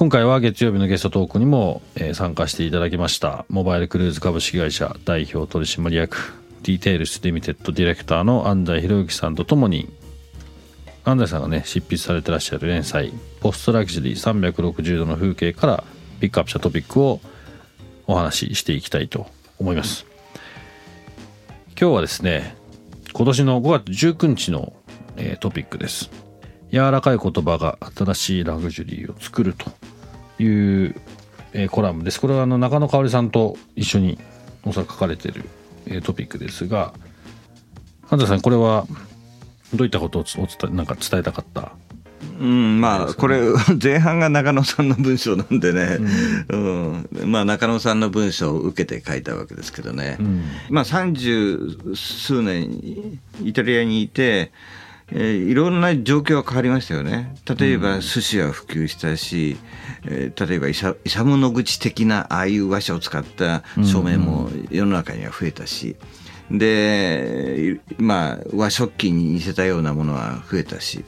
今回は月曜日のゲストトークにも、えー参加していただきましたモバイルクルーズ株式会社代表取締役 De-Tales Limited ディレクターの安西博之さんとともに安西さんがね執筆されてらっしゃる連載「ポストラグジュアリー360度の風景」からピックアップしたトピックをお話ししていきたいと思います。今日はですね今年の5月19日の、えートピックです。柔らかい言葉が新しいラグジュリーを作ると。いう、えーコラムです。これはあの中野香織さんと一緒におそらく書かれている、えートピックですが安西さんこれはどういったことをつお伝えなんか伝えたかった？うん、まあ、これ、前半が中野さんの文章なんでね、うん、まあ、中野さんの文章を受けて書いたわけですけどね、まあ、三十数年、イタリアにいて、えーいろんな状況が変わりましたよね。例えば、寿司は普及したし、えー例えばイサ、イサムの口的な、ああいう和紙を使った照明も世の中には増えたし、で、まあ、和食器に似せたようなものは増えたし、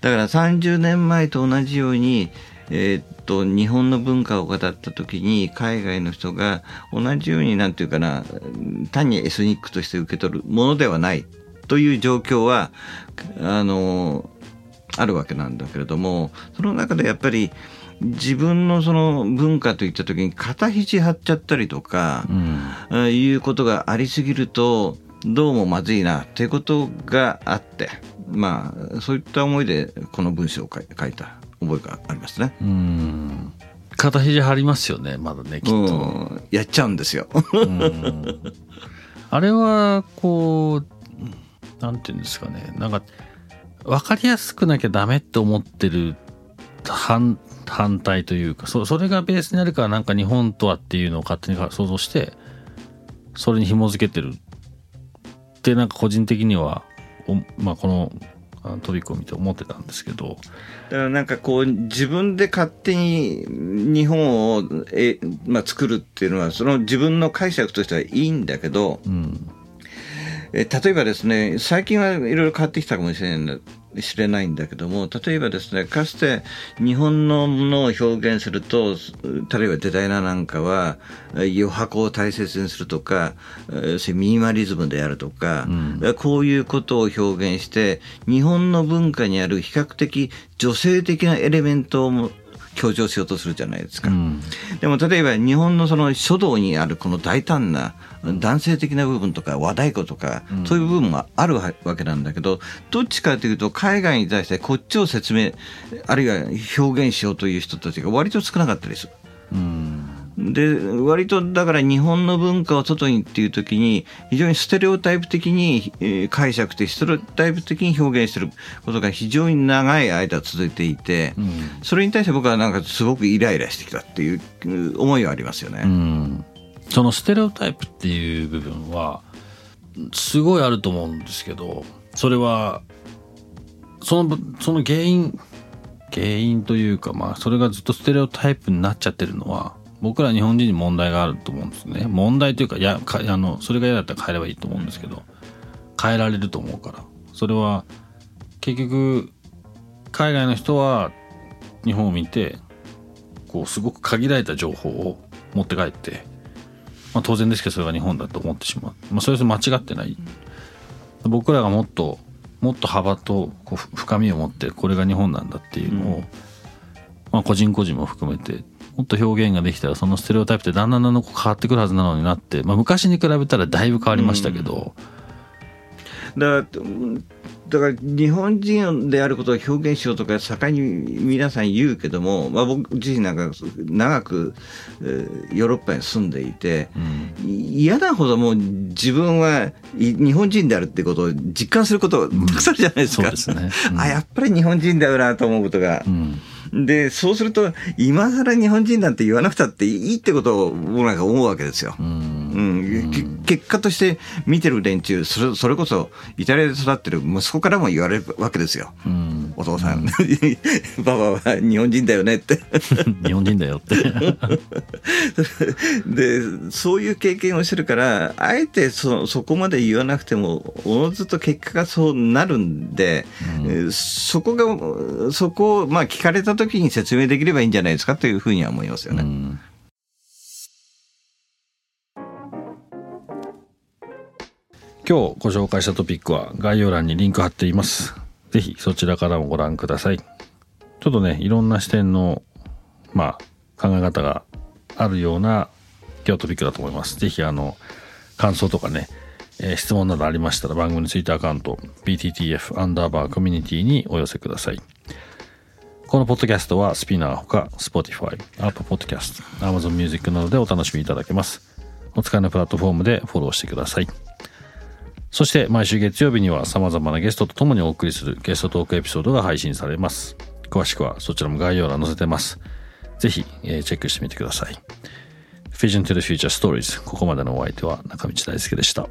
だから30年前と同じように、えーっと、日本の文化を語った時に、海外の人が同じように、なんていうかな、単にエスニックとして受け取るものではないという状況は、あの、あるわけなんだけれども、その中でやっぱり、自分のその文化といった時に肩肘張っちゃったりとか、あいうことがありすぎると、どうもまずいな、ということがあって、まあ、そういった思いでこの文章を書いた覚えがありますね。うん。肩肘張りますよねまだねきっうと、ん、やっちゃうんですよ。あれはこうなんていうんですかね。なんか分かりやすくなきゃダメって思ってる反反対というかそそれがベースになるからなんか日本とはっていうのを勝手に想像してそれに紐づけてるってなんか個人的にはおまあこのあのトピックを見て思ってたんですけど。だからなんかこう自分で勝手に日本をえ、まあ、作るっていうのはその自分の解釈としてはいいんだけど、うんえ例えばですね、最近はいろいろ変わってきたかもしれない知れないんだけども、例えばですね、かつて日本のものを表現すると、例えばデザイナーなんかはえ余白を大切にするとか、ミニマリズムであるとか、こういうことを表現して、日本の文化にある比較的女性的なエレメントをも強調しようとするじゃないですか。でも例えば日本のその書道にあるこの大胆な男性的な部分とか和太鼓とか、そういう部分もあるわけなんだけどどっちかというと海外に対してこっちを説明あるいは表現しようという人たちが割と少なかったりする。で割とだから日本の文化を外にっていう時に非常にステレオタイプ的に、えー解釈してステレオタイプ的に表現してることが非常に長い間続いていて、それに対して僕はなんかすごくイライラしてきたっていううん思いはありますよね。うんそのステレオタイプっていう部分はすごいあると思うんですけどそれはそのぶその原因原因というかまあそれがずっとステレオタイプになっちゃってるのは僕ら日本人に問題があると思うんですね。問題というかいやかあのそれが嫌だったら変えればいいと思うんですけど変えられると思うから。それは結局海外の人は日本を見てこうすごく限られた情報を持って帰って、まあ、当然ですけどそれが日本だと思ってしまう、まあ、それは間違ってない。僕らがもっともっと幅とこうふ深みを持ってこれが日本なんだっていうのを、まあ、個人個人も含めてもっと表現ができたらそのステレオタイプってだんだんだんだん変わってくるはずなのになって、まあ、昔に比べたらだいぶ変わりましたけど、だからうんだから日本人であることを表現しようとか盛んに皆さん言うけども、まあ、僕自身なんか長く、えーヨーロッパに住んでいて、い嫌なほどもう自分はい日本人であるってことを実感することがたくさんあるじゃないですか。そうですね。うん。あやっぱり日本人だよなと思うことがうんで、そうすると、今更日本人なんて言わなくたっていいってことを僕なんか思うわけですよ。うん、結果として見てる連中それ、それこそイタリアで育ってる息子からも言われるわけですよ。お父さん、パパは日本人だよねって。日本人だよって。で、そういう経験をしてるから、あえてそそこまで言わなくても、おのずと結果がそうなるんで、うん、そこが、そこを、まあ聞かれた時に説明できればいいんじゃないですかというふうには思いますよね。うん今日ご紹介したトピックは概要欄にリンク貼っています。ぜひそちらからもご覧ください。ちょっとね、いろんな視点の、まあ、考え方があるような今日トピックだと思います。ぜひあの、感想とかね、えー、質問などありましたら番組のツイッターアカウント BTTF アンダーバーコミュニティにお寄せください。このポッドキャストはスピナーほか Spotify、Apple Podcast、Amazon Music などでお楽しみいただけます。お使いのプラットフォームでフォローしてください。そして毎週月曜日には様々なゲストと共にお送りするゲストトークエピソードが配信されます。詳しくはそちらも概要欄載せてます。ぜひ、えー、チェックしてみてください。Vision to the Future Stories ここまでのお相手は中道大輔でした。